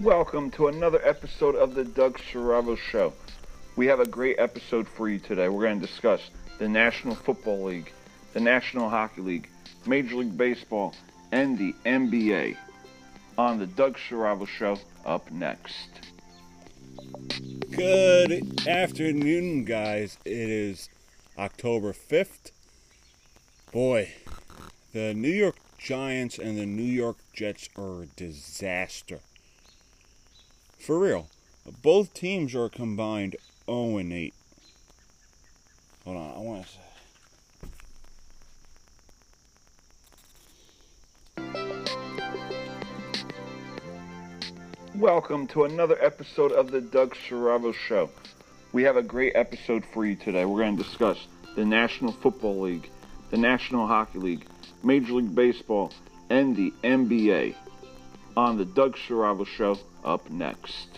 Welcome to another episode of the Doug Saravo Show. We have a great episode for you today. We're going to discuss the National Football League, the National Hockey League, Major League Baseball, and the NBA on the Doug Saravo Show up next. Good afternoon, guys. It is October 5th. Boy, the New York Giants and the New York Jets are a disaster. For real. Both teams are combined 0 and 8. Hold on, I want to say. Welcome to another episode of the Doug Saravo Show. We have a great episode for you today. We're going to discuss the National Football League, the National Hockey League, Major League Baseball, and the NBA on the Doug Saravo Show up next.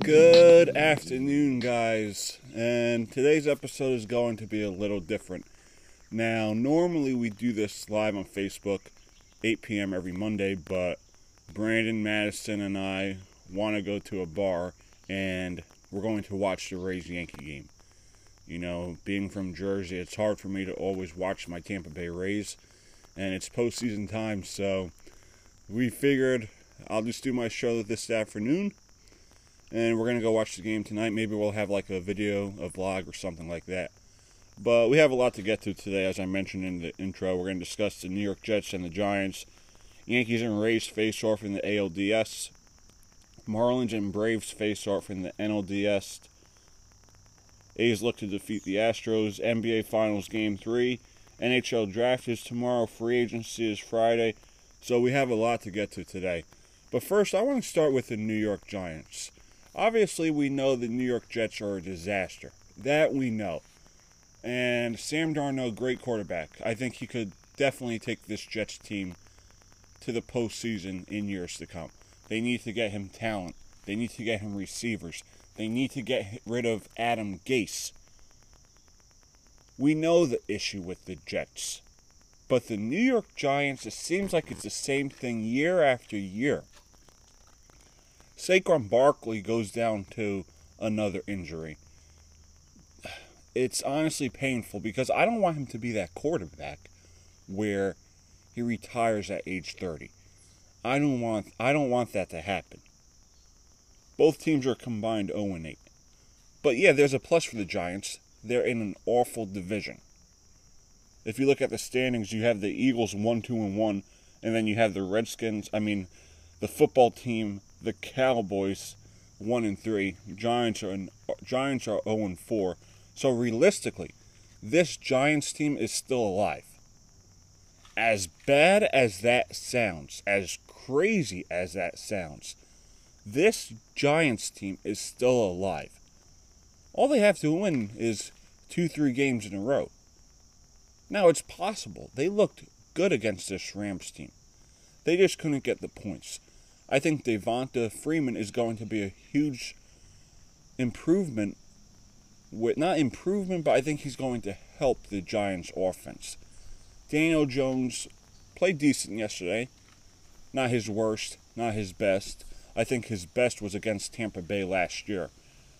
Good afternoon, guys. And today's episode is going to be a little different. Now, normally we do this live on Facebook, 8 p.m. every Monday, but Brandon Madison and I want to go to a bar and we're going to watch the Rays Yankee game. You know, being from Jersey, it's hard for me to always watch my Tampa Bay Rays, and it's postseason time, so we figured I'll just do my show this afternoon, and we're going to go watch the game tonight. Maybe we'll have like a video, a vlog, or something like that. But we have a lot to get to today, as I mentioned in the intro. We're going to discuss the New York Jets and the Giants Yankees and Rays face off in the ALDS. Marlins and Braves face off in the NLDS. A's look to defeat the Astros. NBA Finals Game 3. NHL Draft is tomorrow. Free agency is Friday. So we have a lot to get to today. But first, I want to start with the New York Giants. Obviously, we know the New York Jets are a disaster. That we know. And Sam Darnold, great quarterback. I think he could definitely take this Jets team to the postseason in years to come. They need to get him talent. They need to get him receivers. They need to get rid of Adam Gase. We know the issue with the Jets. But the New York Giants, it seems like it's the same thing year after year. Saquon Barkley goes down to another injury. It's honestly painful because I don't want him to be that quarterback where he retires at age 30. I don't want I don't want that to happen. Both teams are combined 0 and 8. But yeah, there's a plus for the Giants. They're in an awful division. If you look at the standings, you have the Eagles 1 2 and 1 and then you have the Redskins, I mean the football team, the Cowboys 1 and 3. Giants are Giants are 0 and 4. So realistically, this Giants team is still alive as bad as that sounds, as crazy as that sounds, this Giants team is still alive. All they have to win is two, three games in a row. Now, it's possible. They looked good against this Rams team. They just couldn't get the points. I think Devonta Freeman is going to be a huge improvement. With not improvement, but I think he's going to help the Giants' offense. Daniel Jones played decent yesterday. Not his worst, not his best. I think his best was against Tampa Bay last year,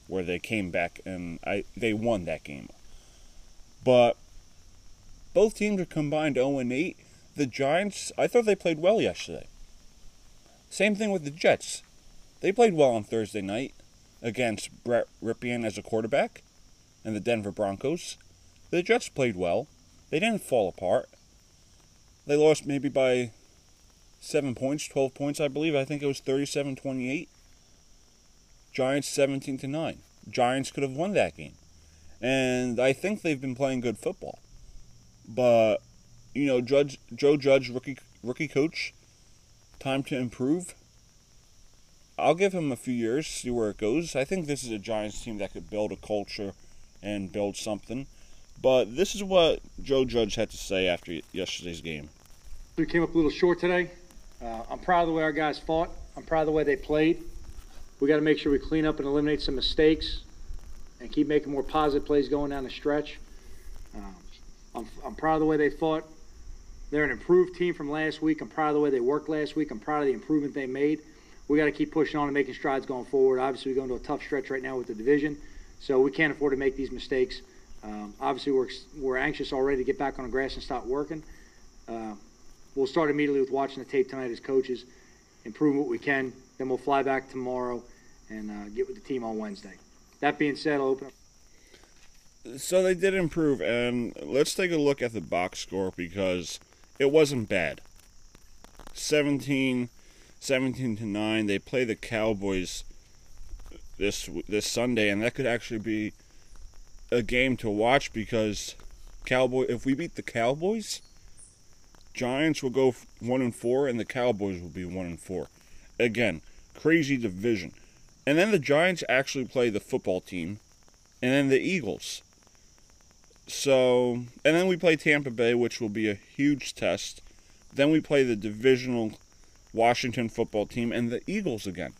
where they came back and I they won that game. But both teams are combined 0 and 8. The Giants, I thought they played well yesterday. Same thing with the Jets. They played well on Thursday night against Brett Rypien as a quarterback and the Denver Broncos. The Jets played well. They didn't fall apart. They lost maybe by seven points, 12 points, I believe. I think it was 37 28. Giants 17 to 9. Giants could have won that game. And I think they've been playing good football. But, you know, Judge Joe Judge, rookie rookie coach, time to improve. I'll give him a few years, see where it goes. I think this is a Giants team that could build a culture and build something. But this is what Joe Judge had to say after yesterday's game. We came up a little short today. Uh, I'm proud of the way our guys fought. I'm proud of the way they played. We got to make sure we clean up and eliminate some mistakes and keep making more positive plays going down the stretch. Um, I'm, I'm proud of the way they fought. They're an improved team from last week. I'm proud of the way they worked last week. I'm proud of the improvement they made. We got to keep pushing on and making strides going forward. Obviously, we're going to a tough stretch right now with the division, so we can't afford to make these mistakes. Um, obviously, we're, we're anxious already to get back on the grass and start working. Uh, we'll start immediately with watching the tape tonight as coaches, improve what we can. Then we'll fly back tomorrow and uh, get with the team on Wednesday. That being said, I'll open up. So they did improve, and let's take a look at the box score because it wasn't bad. 17, 17 to 9. They play the Cowboys this this Sunday, and that could actually be a game to watch because Cowboy. If we beat the Cowboys, Giants will go one and four, and the Cowboys will be one and four. Again, crazy division. And then the Giants actually play the football team, and then the Eagles. So, and then we play Tampa Bay, which will be a huge test. Then we play the divisional Washington football team and the Eagles again.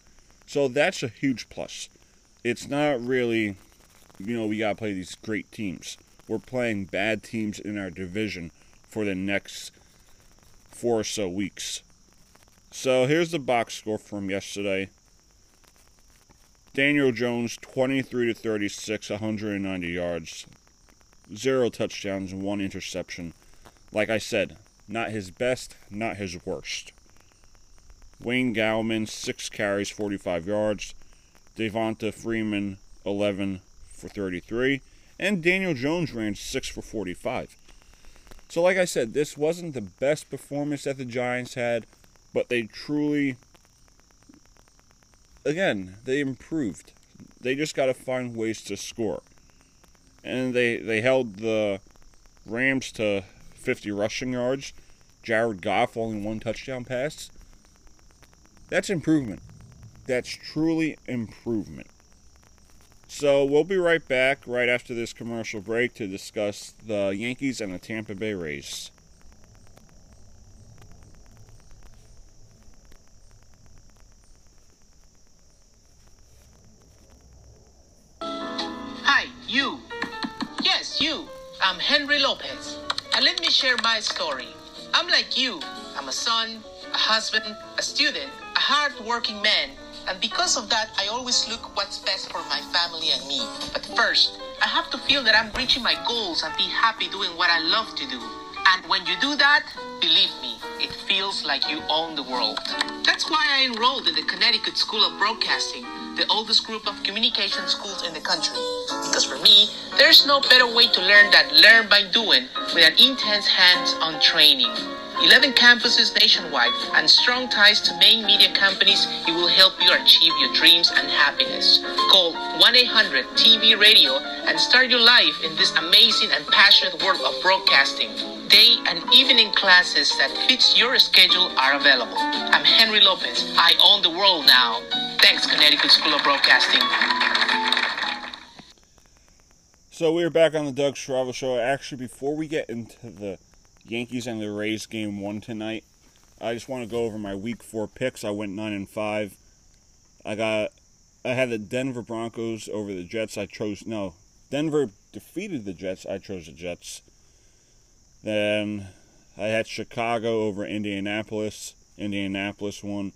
So that's a huge plus. It's not really, you know, we got to play these great teams. We're playing bad teams in our division for the next four or so weeks. So here's the box score from yesterday. Daniel Jones, 23 to 36, 190 yards, zero touchdowns, and one interception. Like I said, not his best, not his worst. Wayne Gallman, six carries, 45 yards. Devonta Freeman, 11 for 33. And Daniel Jones ran 6 for 45. So, like I said, this wasn't the best performance that the Giants had, but they truly, again, they improved. They just got to find ways to score. And they, they held the Rams to 50 rushing yards. Jared Goff only one touchdown pass. That's improvement. That's truly improvement. So we'll be right back right after this commercial break to discuss the Yankees and the Tampa Bay Rays. My story. I'm like you. I'm a son, a husband, a student, a hard-working man. And because of that, I always look what's best for my family and me. But first, I have to feel that I'm reaching my goals and be happy doing what I love to do. And when you do that, believe me, it feels like you own the world. That's why I enrolled in the Connecticut School of Broadcasting, the oldest group of communication schools in the country. Because for me, there's no better way to learn than learn by doing with an intense hands-on training. 11 campuses nationwide and strong ties to main media companies, it will help you achieve your dreams and happiness. Call 1-800-TV Radio and start your life in this amazing and passionate world of broadcasting. Day and evening classes that fits your schedule are available. I'm Henry Lopez. I own the world now. Thanks, Connecticut School of Broadcasting. So we're back on the Doug Saravo Show. Actually, before we get into the Yankees and the Rays game one tonight, I just want to go over my Week Four picks. I went nine and five. I got, I had the Denver Broncos over the Jets. I chose no. Denver defeated the Jets. I chose the Jets. Then I had Chicago over Indianapolis. Indianapolis won.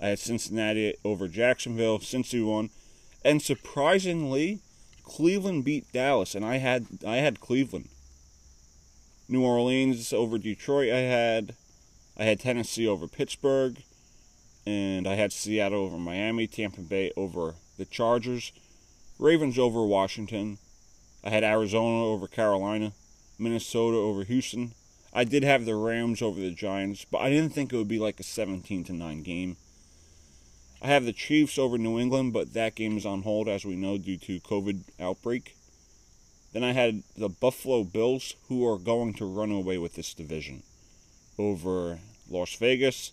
I had Cincinnati over Jacksonville. Cincy won. And surprisingly, Cleveland beat Dallas, and I had I had Cleveland. New Orleans over Detroit. I had I had Tennessee over Pittsburgh, and I had Seattle over Miami. Tampa Bay over the Chargers. Ravens over Washington. I had Arizona over Carolina. Minnesota over Houston. I did have the Rams over the Giants, but I didn't think it would be like a 17 to 9 game. I have the Chiefs over New England, but that game is on hold as we know due to COVID outbreak. Then I had the Buffalo Bills who are going to run away with this division over Las Vegas.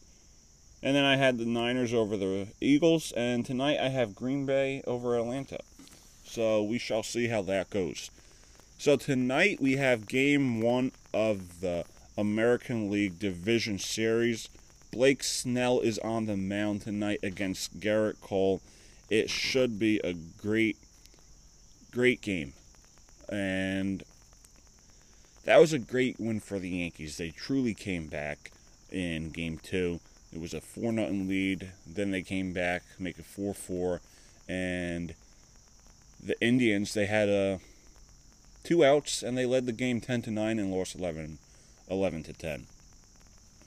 And then I had the Niners over the Eagles and tonight I have Green Bay over Atlanta. So we shall see how that goes. So tonight we have game 1 of the American League Division Series. Blake Snell is on the mound tonight against Gerrit Cole. It should be a great, great game. And that was a great win for the Yankees. They truly came back in game two. It was a 4 nothing lead. Then they came back, make it 4 4. And the Indians, they had a. Uh, two outs and they led the game 10 to 9 and lost 11 11 to 10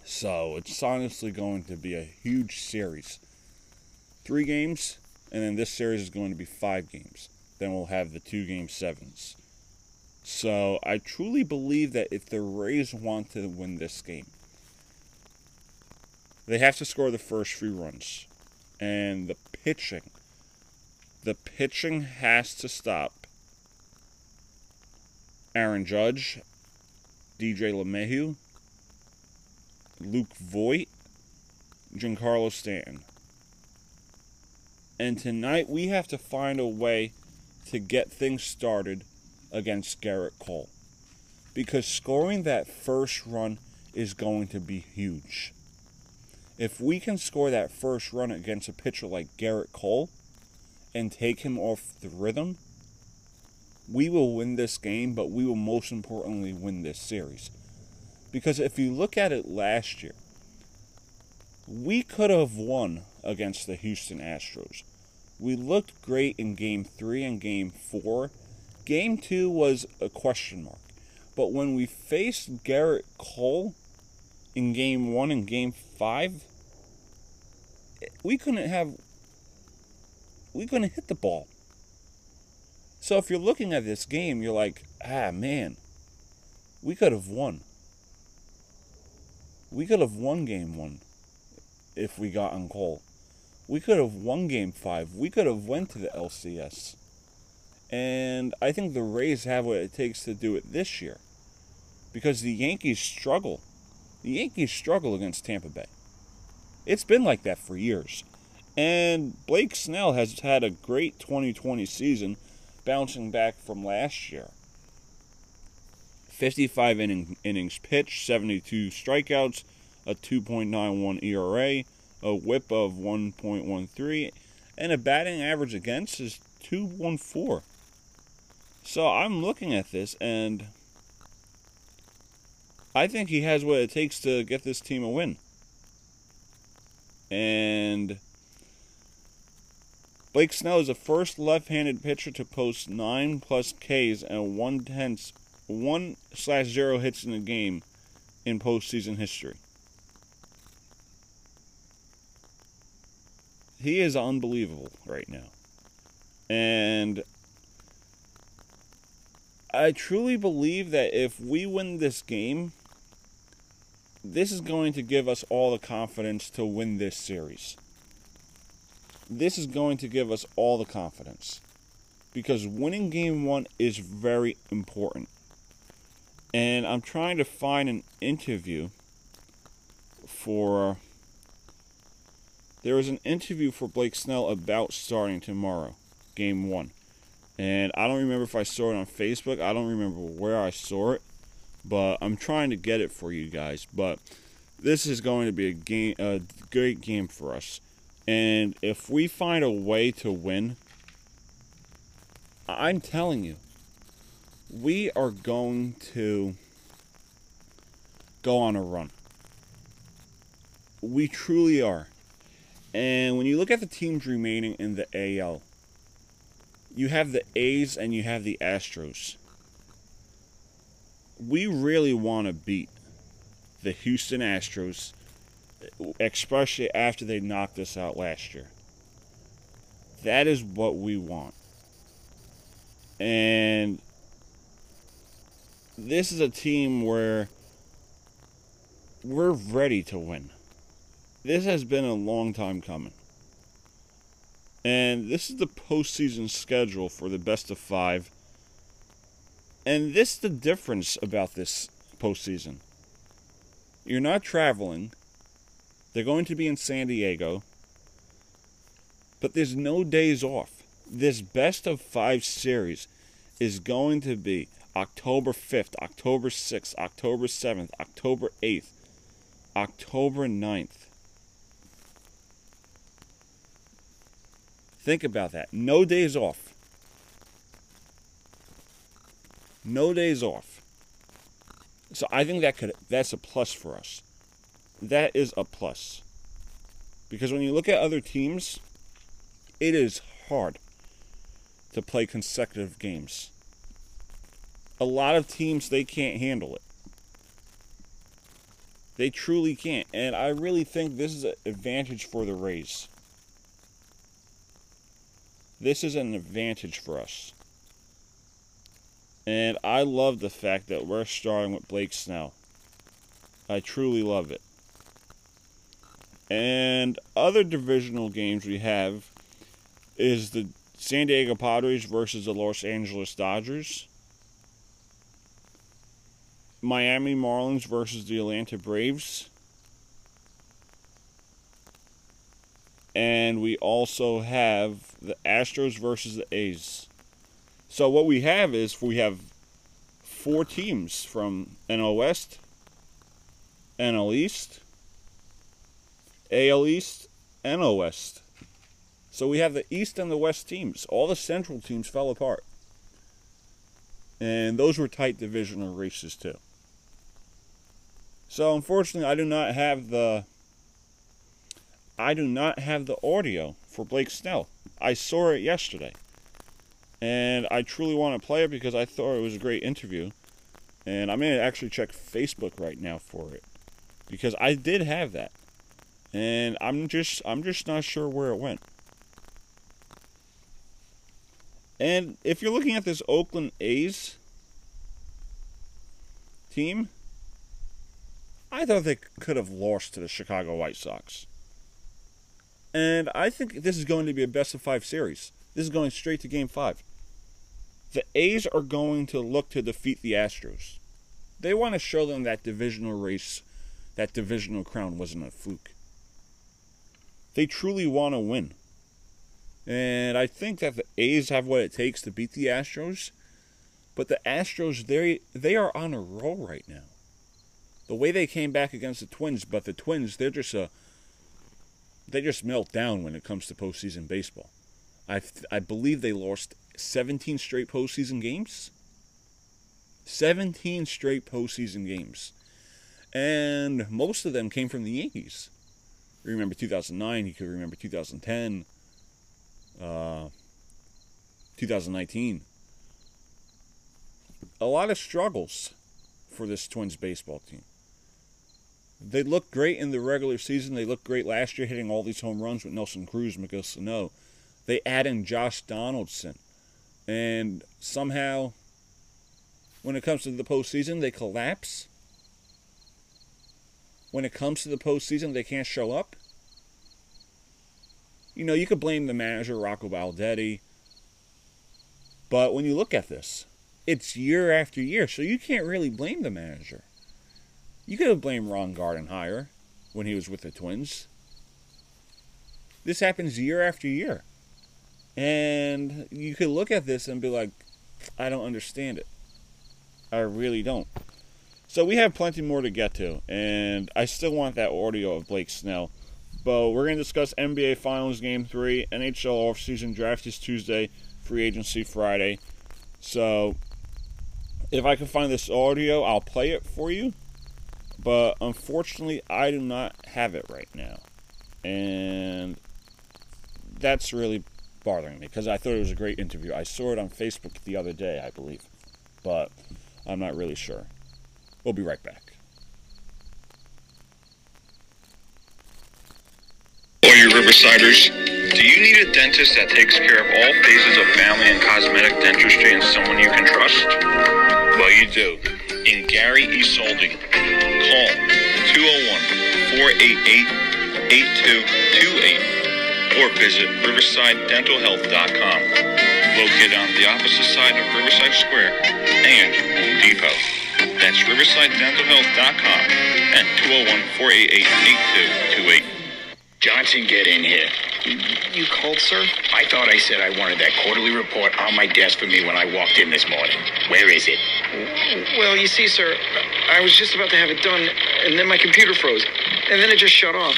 so it's honestly going to be a huge series three games and then this series is going to be five games then we'll have the two game sevens so I truly believe that if the Rays want to win this game, they have to score the first few runs. And the pitching, the pitching has to stop. Aaron Judge, DJ LeMahieu, Luke Voit, Giancarlo Stanton. And tonight we have to find a way to get things started against Gerrit Cole. Because scoring that first run is going to be huge. If we can score that first run against a pitcher like Gerrit Cole and take him off the rhythm, we will win this game, but we will most importantly win this series. Because if you look at it last year, we could have won against the Houston Astros. We looked great in game three and game four Game two was a question mark. But when we faced Gerrit Cole in game one and game five, we couldn't have we couldn't hit the ball. So if you're looking at this game, you're like, ah man, we could have won. We could have won game one if we got on Cole. We could have won game five. We could have went to the LCS. And I think the Rays have what it takes to do it this year. Because the Yankees struggle. The Yankees struggle against Tampa Bay. It's been like that for years. And Blake Snell has had a great 2020 season, bouncing back from last year. 55 inning, innings pitched, 72 strikeouts, a 2.91 ERA, a whip of 1.13, and a batting average against is 214. So I'm looking at this and I think he has what it takes to get this team a win. And Blake Snell is the first left-handed pitcher to post nine plus Ks and one tenths, one slash zero hits in a game in postseason history. He is unbelievable right now. And I truly believe that if we win this game, this is going to give us all the confidence to win this series. This is going to give us all the confidence. Because winning game one is very important. And I'm trying to find an interview for. There was an interview for Blake Snell about starting tomorrow, game one. And I don't remember if I saw it on Facebook. I don't remember where I saw it, but I'm trying to get it for you guys. But this is going to be a game, a great game for us. And if we find a way to win, I'm telling you, we are going to go on a run. We truly are. And when you look at the teams remaining in the AL, you have the A's and you have the Astros. We really want to beat the Houston Astros, especially after they knocked us out last year. That is what we want. And this is a team where we're ready to win. This has been a long time coming. And this is the postseason schedule for the best of five. And this is the difference about this postseason. You're not traveling. They're going to be in San Diego. But there's no days off. This best of five series is going to be October 5th, October 6th, October 7th, October 8th, October 9th. Think about that. No days off. No days off. So I think that could that's a plus for us. That is a plus. Because when you look at other teams, it is hard to play consecutive games. A lot of teams they can't handle it. They truly can't. And I really think this is an advantage for the Rays. This is an advantage for us. And I love the fact that we're starting with Blake Snell. I truly love it. And other divisional games we have is the San Diego Padres versus the Los Angeles Dodgers. Miami Marlins versus the Atlanta Braves. And we also have the Astros versus the A's. So what we have is we have four teams from NL West, NL East, AL East, NL West. So we have the East and the West teams. All the Central teams fell apart. And those were tight divisional races too. So unfortunately I do not have the I do not have the audio for Blake Snell. I saw it yesterday. And I truly want to play it because I thought it was a great interview. And I'm going to actually check Facebook right now for it. Because I did have that. And I'm just I'm just not sure where it went. And if you're looking at this Oakland A's team, I thought they could have lost to the Chicago White Sox. And I think this is going to be a best of five series. This is going straight to game five. The A's are going to look to defeat the Astros. They want to show them that divisional race, that divisional crown wasn't a fluke. They truly want to win. And I think that the A's have what it takes to beat the Astros. But the Astros, they they are on a roll right now. The way they came back against the Twins, but the Twins, they're just a they just melt down when it comes to postseason baseball. I I believe they lost 17 straight postseason games. 17 straight postseason games. And most of them came from the Yankees. Remember 2009, you could remember 2010, uh, 2019. A lot of struggles for this Twins baseball team. They looked great in the regular season. They looked great last year, hitting all these home runs with Nelson Cruz, Miguel Sano. They add in Josh Donaldson. And somehow, when it comes to the postseason, they collapse. When it comes to the postseason, they can't show up. You know, you could blame the manager, Rocco Baldelli. But when you look at this, it's year after year, so you can't really blame the manager. You could have blamed Ron Gardenhire when he was with the Twins. This happens year after year. And you could look at this and be like, I don't understand it. I really don't. So we have plenty more to get to, and I still want that audio of Blake Snell. But we're going to discuss NBA Finals Game 3, NHL offseason draft is Tuesday, free agency Friday. So if I can find this audio, I'll play it for you. But unfortunately, I do not have it right now. And that's really bothering me because I thought it was a great interview. I saw it on Facebook the other day, I believe. But I'm not really sure. We'll be right back. Riversiders, do you need a dentist that takes care of all phases of family and cosmetic dentistry and someone you can trust? Well, you do. In Gary Isolde. Call 201-488-8228 or visit riversidedentalhealth.com. Located on the opposite side of Riverside Square and Home Depot. That's riversidedentalhealth.com and 201-488-8228. Johnson, get in here. You called, sir? I thought I said I wanted that quarterly report on my desk for me when I walked in this morning. Where is it? Well, you see, sir, I was just about to have it done, and then my computer froze, and then it just shut off.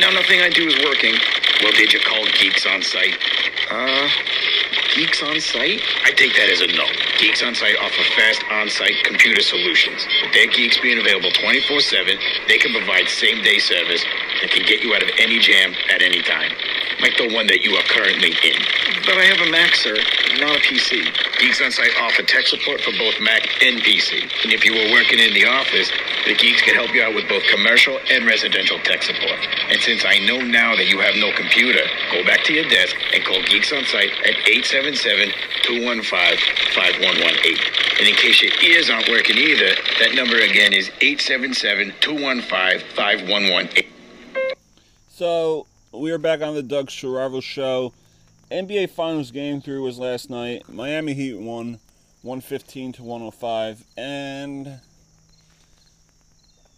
Now nothing I do is working. Well, did you call Geeks on site? Uh, Geeks on Site? I take that as a no. Geeks on Site offer fast on-site computer solutions. With their geeks being available 24-7, they can provide same-day service that can get you out of any jam at any time. Like the one that you are currently in. But I have a Mac, sir, not a PC. Geeks on Site offer tech support for both Mac and PC. And if you were working in the office, the Geeks can help you out with both commercial and residential tech support. And since I know now that you have no computer, go back to your desk and call Geeks on Site at 877-215-5118. And in case your ears aren't working either, that number again is 877-215-5118. So we are back on the Doug Saravo show. NBA Finals game three was last night. Miami Heat won 115 to 105. And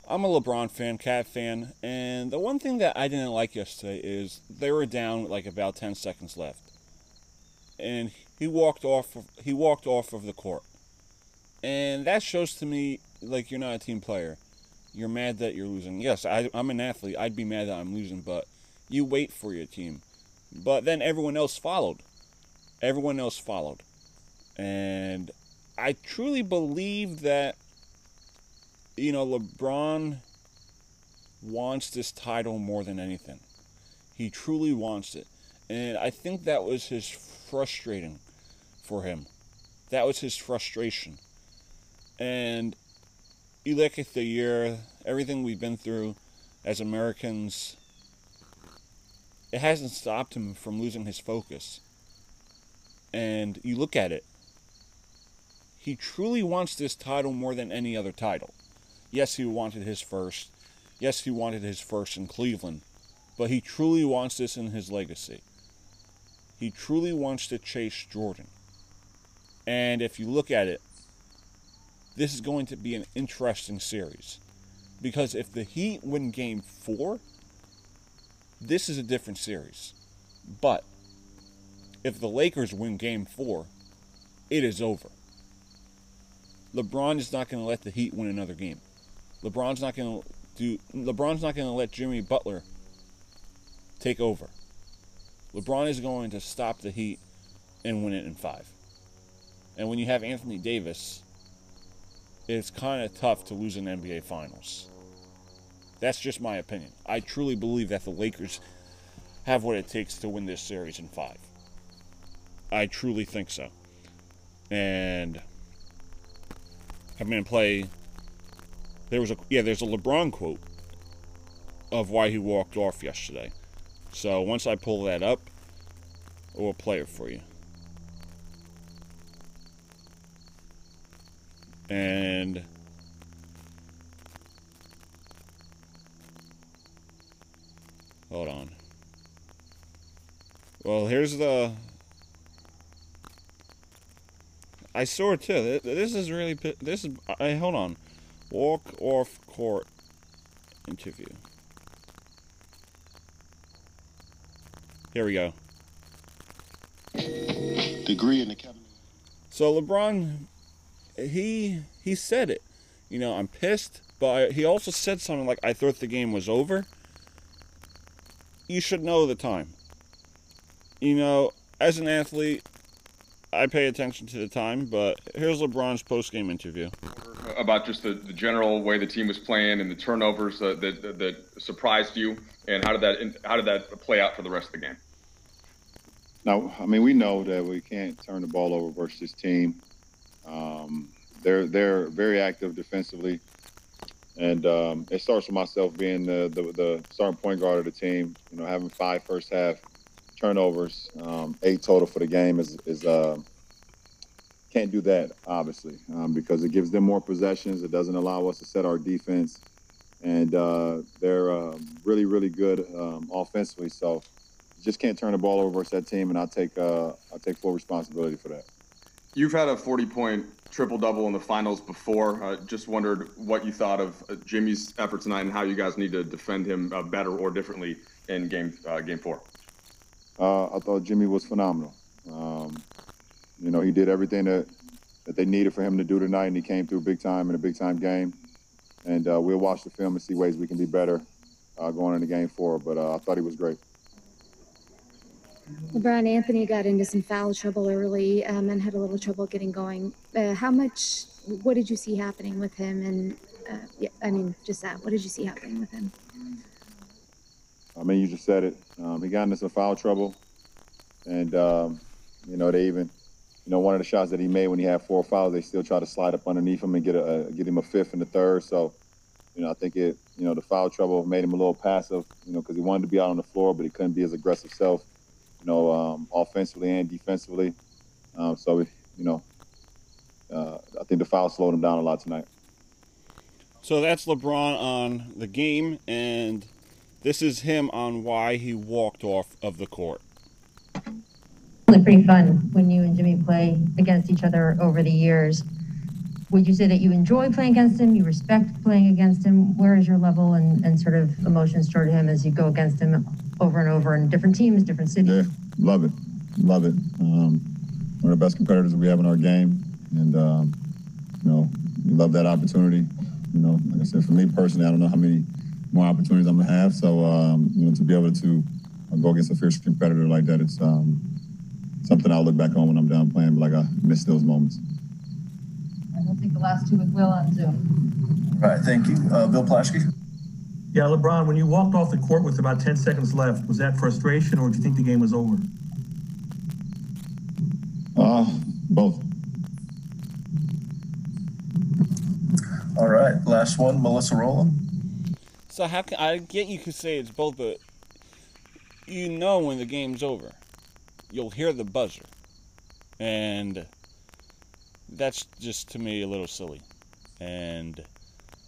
I'm a LeBron fan, Cat fan. And the one thing that I didn't like yesterday is they were down like about 10 seconds left. And he walked off of, he walked off of the court. And that shows to me like you're not a team player. You're mad that you're losing. Yes, I, I'm an athlete. I'd be mad that I'm losing, but you wait for your team. But then everyone else followed. Everyone else followed. And I truly believe that, you know, LeBron wants this title more than anything. He truly wants it. And I think that was his frustrating for him. That was his frustration. And you look at the year, everything we've been through as Americans, it hasn't stopped him from losing his focus. And you look at it, he truly wants this title more than any other title. Yes, he wanted his first. Yes, he wanted his first in Cleveland. But he truly wants this in his legacy. He truly wants to chase Jordan. And if you look at it, this is going to be an interesting series. Because if the Heat win game four, this is a different series. But if the Lakers win game four, it is over. LeBron is not going to let the Heat win another game. LeBron's not going to do LeBron's not going to let Jimmy Butler take over. LeBron is going to stop the Heat and win it in 5. And when you have Anthony Davis, it's kind of tough to lose an NBA Finals. That's just my opinion. I truly believe that the Lakers have what it takes to win this series in five. I truly think so. And I'm going to play. There was a yeah. There's a LeBron quote of why he walked off yesterday. So once I pull that up, we'll play it for you. And hold on. Well, here's the. I saw it too. This is really. This is. Uh, I hold on. Walk off court interview. Here we go. Degree in academy. So LeBron, he he said it. You know, I'm pissed, but he also said something like, "I thought the game was over." You should know the time. You know, as an athlete, I pay attention to the time, but here's LeBron's post-game interview about just the, the general way the team was playing and the turnovers uh, that, that, that surprised you, and how did that how did that play out for the rest of the game? Now, I mean, we know that we can't turn the ball over versus this team. Um, they're they're very active defensively, and um, it starts with myself being the, the, the starting point guard of the team. You know, having five first half turnovers, um, eight total for the game is is uh, can't do that obviously um, because it gives them more possessions. It doesn't allow us to set our defense, and uh, they're uh, really really good um, offensively. So just can't turn the ball over versus that team, and I'll take uh, I'll take full responsibility for that. You've had a 40 point triple double in the finals before. Uh, just wondered what you thought of uh, Jimmy's effort tonight and how you guys need to defend him uh, better or differently in game uh, game four. Uh, I thought Jimmy was phenomenal. Um, you know, he did everything that that they needed for him to do tonight, and he came through big time in a big time game. And uh, we'll watch the film and see ways we can be better going into game four. But I thought he was great. LeBron Anthony got into some foul trouble early um, and had a little trouble getting going. Uh, how much? What did you see happening with him? And uh, yeah, I mean, just that. What did you see happening with him? I mean, you just said it. Um, he got into some foul trouble, and um, you know they even, you know, one of the shots that he made when he had four fouls, they still try to slide up underneath him and get a, a get him a fifth and a third. So, you know, I think it, you know, the foul trouble made him a little passive, you know, because he wanted to be out on the floor, but he couldn't be his aggressive self, you know, um, offensively and defensively. Um, so, you know, uh, I think the foul slowed him down a lot tonight. So that's LeBron on the game, and this is him on why he walked off of the court. Really pretty fun when you and Jimmy play against each other over the years. Would you say that you enjoy playing against him? You respect playing against him? Where is your level and, and sort of emotions toward him as you go against him over and over in different teams, different cities? Yeah, love it. Love it. Um, one of the best competitors we have in our game. And, um, you know, we love that opportunity. You know, like I said, for me personally, I don't know how many more opportunities I'm gonna have. So um, you know, to be able to uh, go against a fierce competitor like that, it's um, something I'll look back on when I'm done playing. But like I miss those moments. And we'll take the last two with Will on Zoom. All right, thank you, uh, Bill Plaschke. Yeah, LeBron, when you walked off the court with about 10 seconds left, was that frustration or did you think the game was over? Uh, both. All right, last one, Melissa Rohlin. So how can I get you could say it's both, but you know when the game's over, you'll hear the buzzer, and that's just to me a little silly. And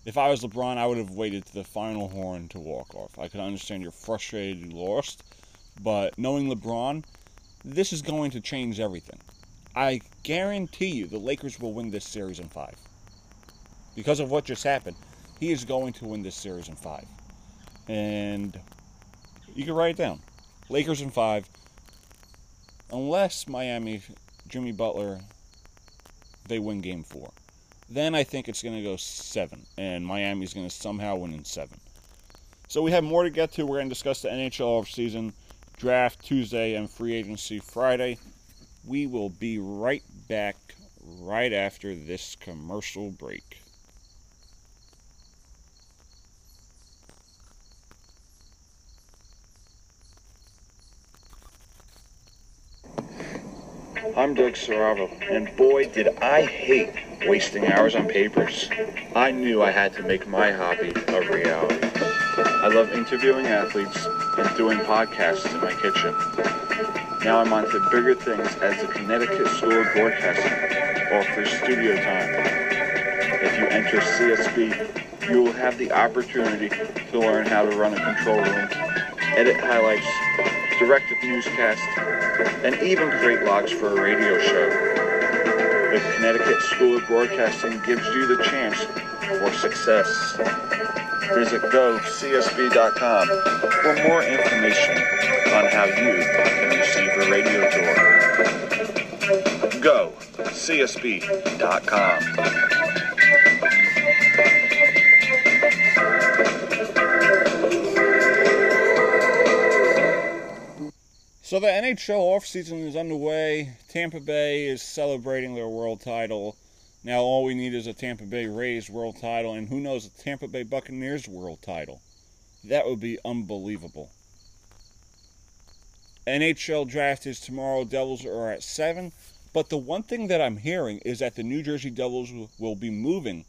if I was LeBron, I would have waited to the final horn to walk off. I could understand you're frustrated you lost, but knowing LeBron, this is going to change everything. I guarantee you the Lakers will win this series in five. Because of what just happened, he is going to win this series in five. And you can write it down. Lakers in five. Unless Miami, Jimmy Butler, they win game four. Then I think it's going to go seven. And Miami's going to somehow win in seven. So we have more to get to. We're going to discuss the NHL offseason, draft Tuesday, and free agency Friday. We will be right back right after this commercial break. I'm Doug Saravo, and boy, did I hate wasting hours on papers. I knew I had to make my hobby a reality. I love interviewing athletes and doing podcasts in my kitchen. Now I'm on to bigger things as the Connecticut School of Broadcasting offers studio time. If you enter CSB, you will have the opportunity to learn how to run a control room, edit highlights, direct a newscast, and even create logs for a radio show. The Connecticut School of Broadcasting gives you the chance for success. Visit gocsb.com for more information on how you can receive a radio tour. Go So the NHL offseason is underway. Tampa Bay is celebrating their world title. Now all we need is a Tampa Bay Rays world title, and who knows, a Tampa Bay Buccaneers world title. That would be unbelievable. NHL draft is tomorrow. Devils are at 7. But the one thing that I'm hearing is that the New Jersey Devils will be moving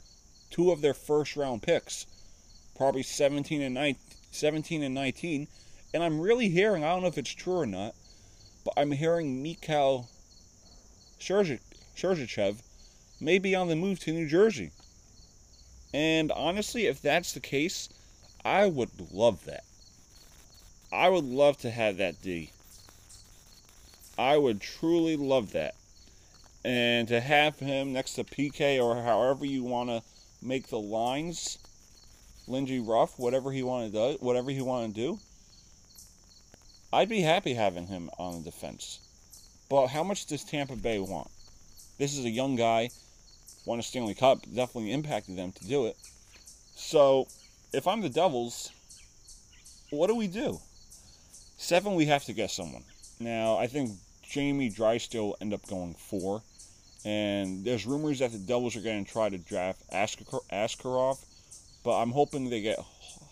two of their first round picks, probably 17 and 19, 17 and 19. And I'm really hearing, I don't know if it's true or not, but I'm hearing Mikhail Sergachev may be on the move to New Jersey. And honestly, if that's the case, I would love that. I would love to have that D. I would truly love that. And to have him next to PK or however you want to make the lines, Lindsey Ruff, whatever he want to do, whatever he want to do, I'd be happy having him on the defense. But how much does Tampa Bay want? This is a young guy, won a Stanley Cup, definitely impacted them to do it. So, if I'm the Devils, what do we do? Seven, we have to get someone. Now, I think Jamie Drysdale will end up going four. And there's rumors that the Devils are going to try to draft Askarov, but I'm hoping they get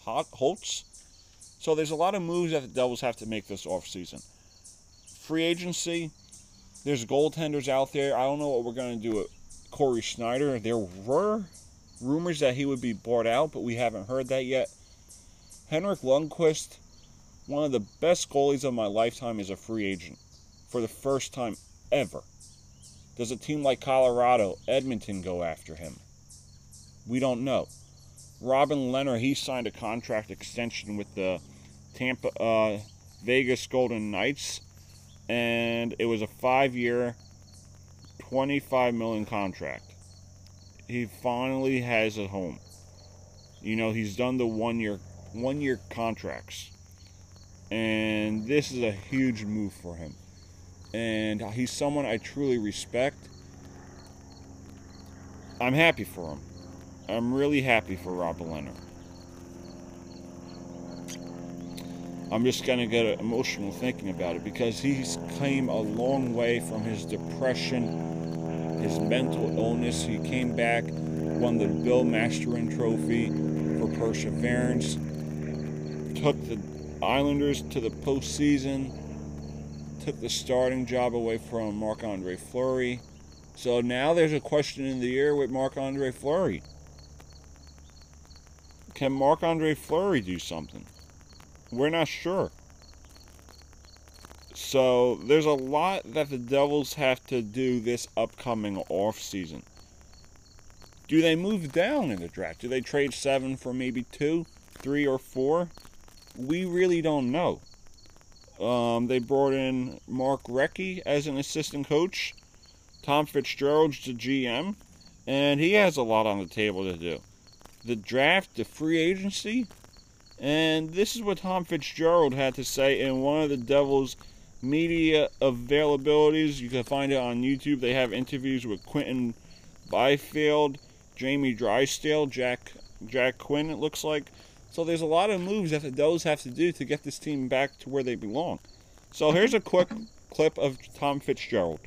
Holtz. So there's a lot of moves that the Devils have to make this offseason. Free agency, there's goaltenders out there. I don't know what we're going to do with Cory Schneider. There were rumors that he would be bought out, but we haven't heard that yet. Henrik Lundqvist, one of the best goalies of my lifetime, is a free agent for the first time ever. Does a team like Colorado, Edmonton go after him? We don't know. Robin Lehner, he signed a contract extension with the Tampa uh, Vegas Golden Knights, and it was a five-year, 25 million contract. He finally has a home. You know, he's done the one-year one-year contracts, and this is a huge move for him and he's someone I truly respect. I'm happy for him. I'm really happy for Rob Lehner. I'm just gonna get emotional thinking about it because he's came a long way from his depression, his mental illness. He came back, won the Bill Masterton Trophy for perseverance, took the Islanders to the postseason, took the starting job away from Marc Andre Fleury. So now there's a question in the air with Marc Andre Fleury. Can Marc Andre Fleury do something? We're not sure. So there's a lot that the Devils have to do this upcoming off season. Do they move down in the draft? Do they trade seven for maybe two, three, or four? We really don't know. Um, they brought in Mark Recchi as an assistant coach. Tom Fitzgerald's the GM, and he has a lot on the table to do. The draft, the free agency, and this is what Tom Fitzgerald had to say in one of the Devils' media availabilities. You can find it on YouTube. They have interviews with Quinton Byfield, Jamie Drysdale, Jack Jack Quinn. It looks like so there's a lot of moves that the Devils have to do to get this team back to where they belong. So here's a quick clip of Tom Fitzgerald.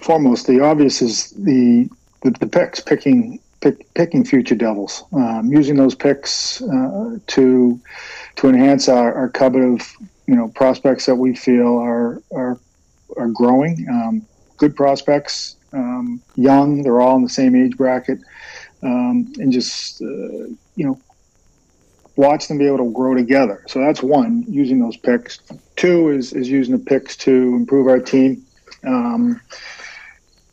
Foremost, the obvious is the the, the picks picking pick, picking future Devils, um, using those picks uh, to to enhance our, our cupboard of you know prospects that we feel are are are growing. Um, good prospects, um, young. They're all in the same age bracket, um, and just uh, you know watch them be able to grow together. So that's one, using those picks. Two is, is using the picks to improve our team.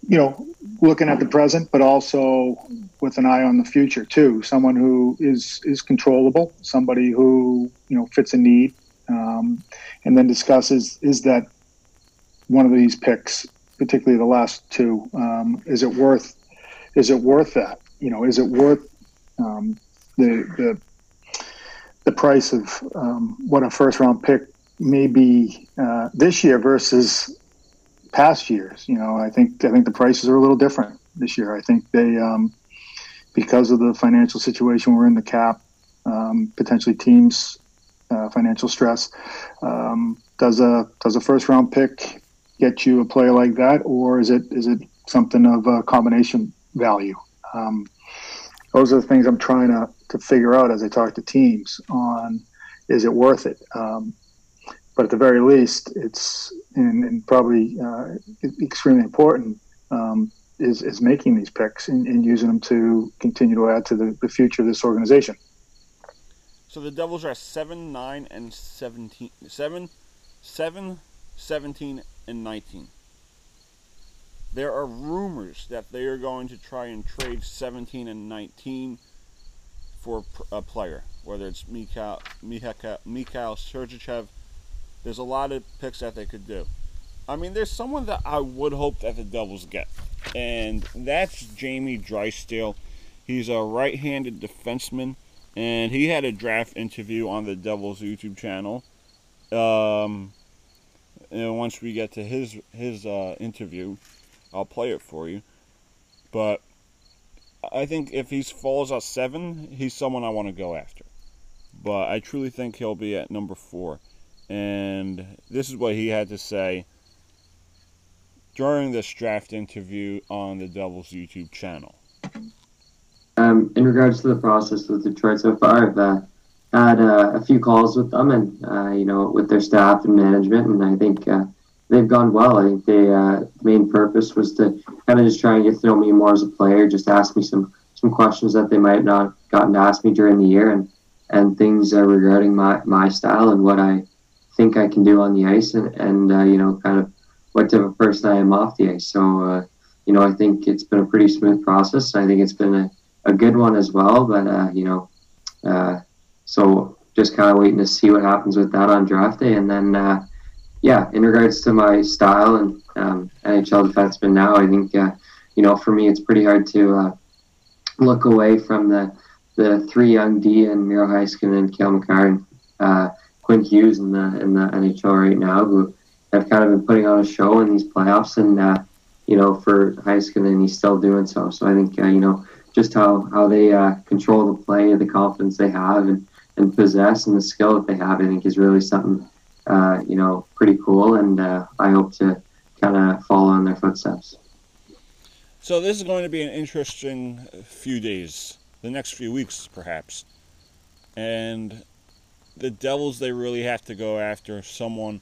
You know, looking at the present, but also with an eye on the future too. Someone who is is controllable, somebody who you know fits a need, um, and then discusses is that one of these picks, particularly the last two, um, is it worth is it worth that? You know, is it worth um, the the the price of um, what a first round pick may be uh, this year versus past years. You know, I think I think the prices are a little different this year. I think they um, because of the financial situation we're in, the cap, um, potentially teams uh, financial stress. Um, does a does a first round pick get you a player like that, or is it is it something of a combination value? Um, those are the things I'm trying to to figure out as I talk to teams on is it worth it. Um, but at the very least, it's and, and probably uh, extremely important um, is is making these picks and, and, using them to continue to add to the, the future of this organization. So the Devils are 7, 9, and 17. 7, 7, 17, and 19. There are rumors that they are going to try and trade 17 and 19 for a player, whether it's Mikhail, Mikhail, Mikhail Sergachev. There's a lot of picks that they could do. I mean, there's someone that I would hope that the Devils get, and that's Jamie Drysdale. He's a right-handed defenseman, and he had a draft interview on the Devils YouTube channel. Um, and once we get to his his uh, interview, I'll play it for you. But I think if he falls at seven, he's someone I want to go after. But I truly think he'll be at number four. And this is what he had to say during this draft interview on the Devils YouTube channel. Um, in regards to the process with Detroit so far, I've uh, had uh, a few calls with them and, uh, you know, with their staff and management, and I think uh, they've gone well. I think they, uh, the main purpose was to kind of just try and get to know me more as a player, just ask me some, some questions that they might not gotten to ask me during the year and, and things uh, regarding my, my style and what I think I can do on the ice and, and you know, kind of what type of person I am off the ice. So, you know, I think it's been a pretty smooth process. I think it's been a a good one as well. But uh, you know, uh, so just kind of waiting to see what happens with that on draft day, and then uh, yeah, in regards to my style and um, NHL defenseman now, I think uh, you know for me it's pretty hard to uh, look away from the the three young D and Miro Heiskanen and Cale Makar and uh, Quinn Hughes in the in the NHL right now who have kind of been putting on a show in these playoffs and you know for Heiskanen he's still doing so. So I think you know just how how they uh, control the play, the confidence they have, and and possess, and the skill that they have. I think is really something uh, you know pretty cool, and uh, I hope to kind of follow in their footsteps. So this is going to be an interesting few days, the next few weeks perhaps, and the Devils they really have to go after someone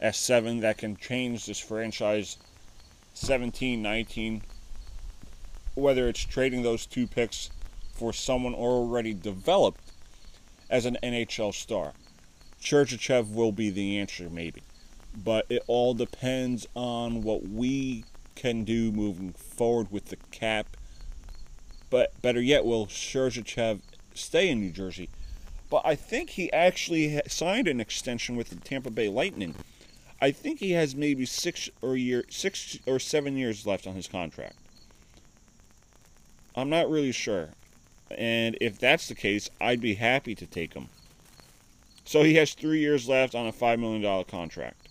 at seven that can change this franchise 17, 19, whether it's trading those two picks for someone already developed as an NHL star. Sergachev will be the answer, maybe. But it all depends on what we can do moving forward with the cap. But better yet, will Sergachev stay in New Jersey? But I think he actually signed an extension with the Tampa Bay Lightning. I think he has maybe six or year, six or seven years left on his contract. I'm not really sure. And if that's the case, I'd be happy to take him. So he has three years left on a $5 million contract.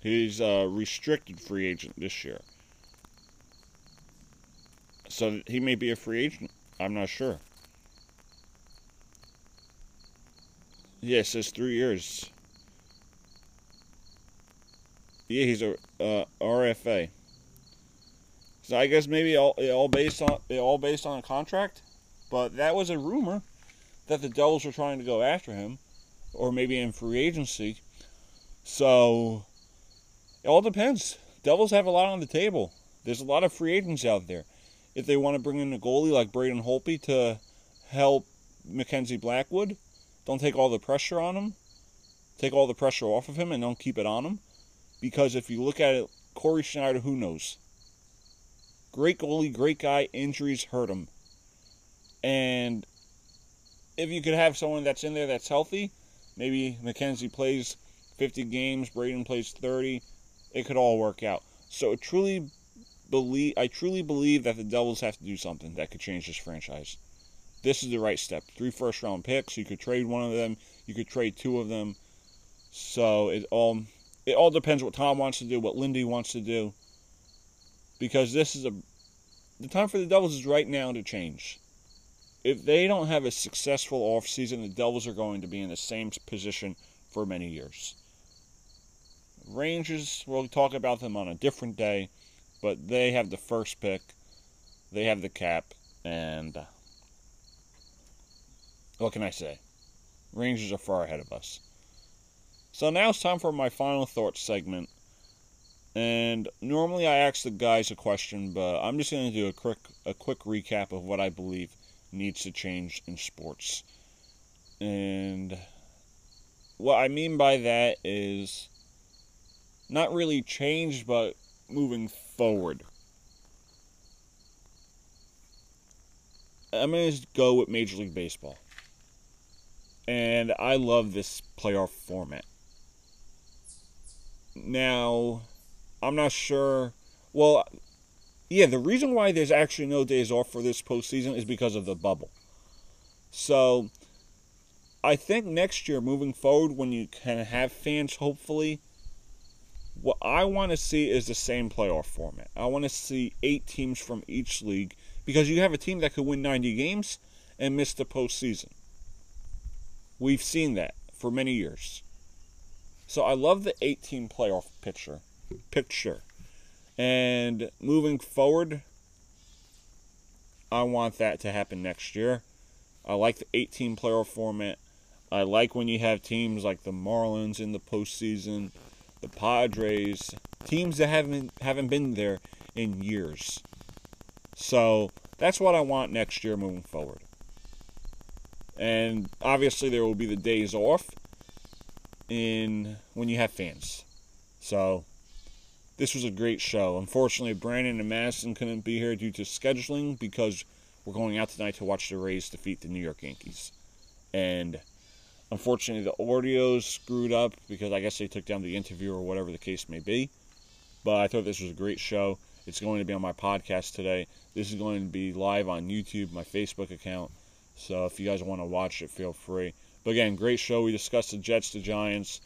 He's a restricted free agent this year. So he may be a free agent. I'm not sure. Yes, yeah, says three years. Yeah, he's a uh, RFA. So I guess maybe all, all based on all based on a contract, but that was a rumor that the Devils were trying to go after him, or maybe in free agency. So it all depends. Devils have a lot on the table. There's a lot of free agents out there. If they want to bring in a goalie like Braden Holtby to help Mackenzie Blackwood, don't take all the pressure on him. Take all the pressure off of him and don't keep it on him. Because if you look at it, Cory Schneider, who knows? Great goalie, great guy. Injuries hurt him. And if you could have someone that's in there that's healthy, maybe Mackenzie plays 50 games, Braden plays 30, it could all work out. So truly believe I truly believe that the Devils have to do something that could change this franchise. This is the right step. Three first round picks. You could trade one of them. You could trade two of them. So it all it all depends what Tom wants to do, what Lindy wants to do because this is a the time for the Devils is right now to change. If they don't have a successful offseason, the Devils are going to be in the same position for many years. Rangers, we'll talk about them on a different day, but they have the first pick, they have the cap, and what can I say? Rangers are far ahead of us. So now it's time for my final thoughts segment and normally I ask the guys a question, but I'm just going to do a quick a quick recap of what I believe needs to change in sports. And what I mean by that is not really change, but moving forward. I'm going to go with Major League Baseball. And I love this playoff format. Now, I'm not sure. Well, yeah, the reason why there's actually no days off for this postseason is because of the bubble. So, I think next year, moving forward, when you can have fans, hopefully, what I want to see is the same playoff format. I want to see eight teams from each league because you have a team that could win 90 games and miss the postseason. We've seen that for many years. So I love the 18 playoff picture. Picture. And moving forward, I want that to happen next year. I like the 18 playoff format. I like when you have teams like the Marlins in the postseason, the Padres, teams that haven't haven't been there in years. So that's what I want next year moving forward. And obviously there will be the days off in when you have fans. So this was a great show. Unfortunately, Brandon and Madison couldn't be here due to scheduling because we're going out tonight to watch the Rays defeat the New York Yankees. And unfortunately, the audio screwed up because I guess they took down the interview or whatever the case may be. But I thought this was a great show. It's going to be on my podcast today. This is going to be live on YouTube, my Facebook account. So if you guys want to watch it, feel free. But again, great show. We discussed the Jets, the Giants,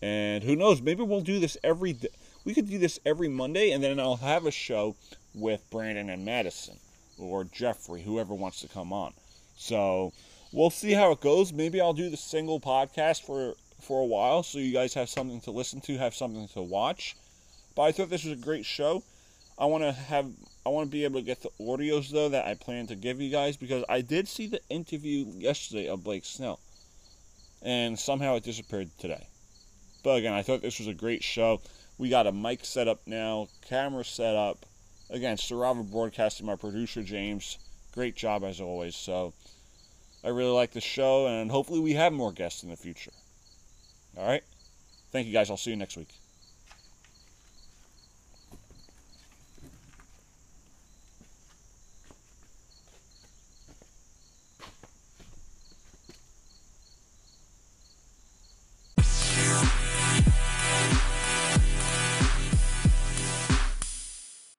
and who knows? Maybe we'll do this every. We could do this every Monday, and then I'll have a show with Brandon and Madison or Jeffrey, whoever wants to come on. So we'll see how it goes. Maybe I'll do the single podcast for for a while, so you guys have something to listen to, have something to watch. But I thought this was a great show. I want to have I want to be able to get the audios though that I plan to give you guys because I did see the interview yesterday of Blake Snell, and somehow it disappeared today. But again, I thought this was a great show. We got a mic set up now, camera set up. Again, Saravo Broadcasting, my producer James. Great job as always. So I really like the show, and hopefully we have more guests in the future. All right. Thank you guys. I'll see you next week.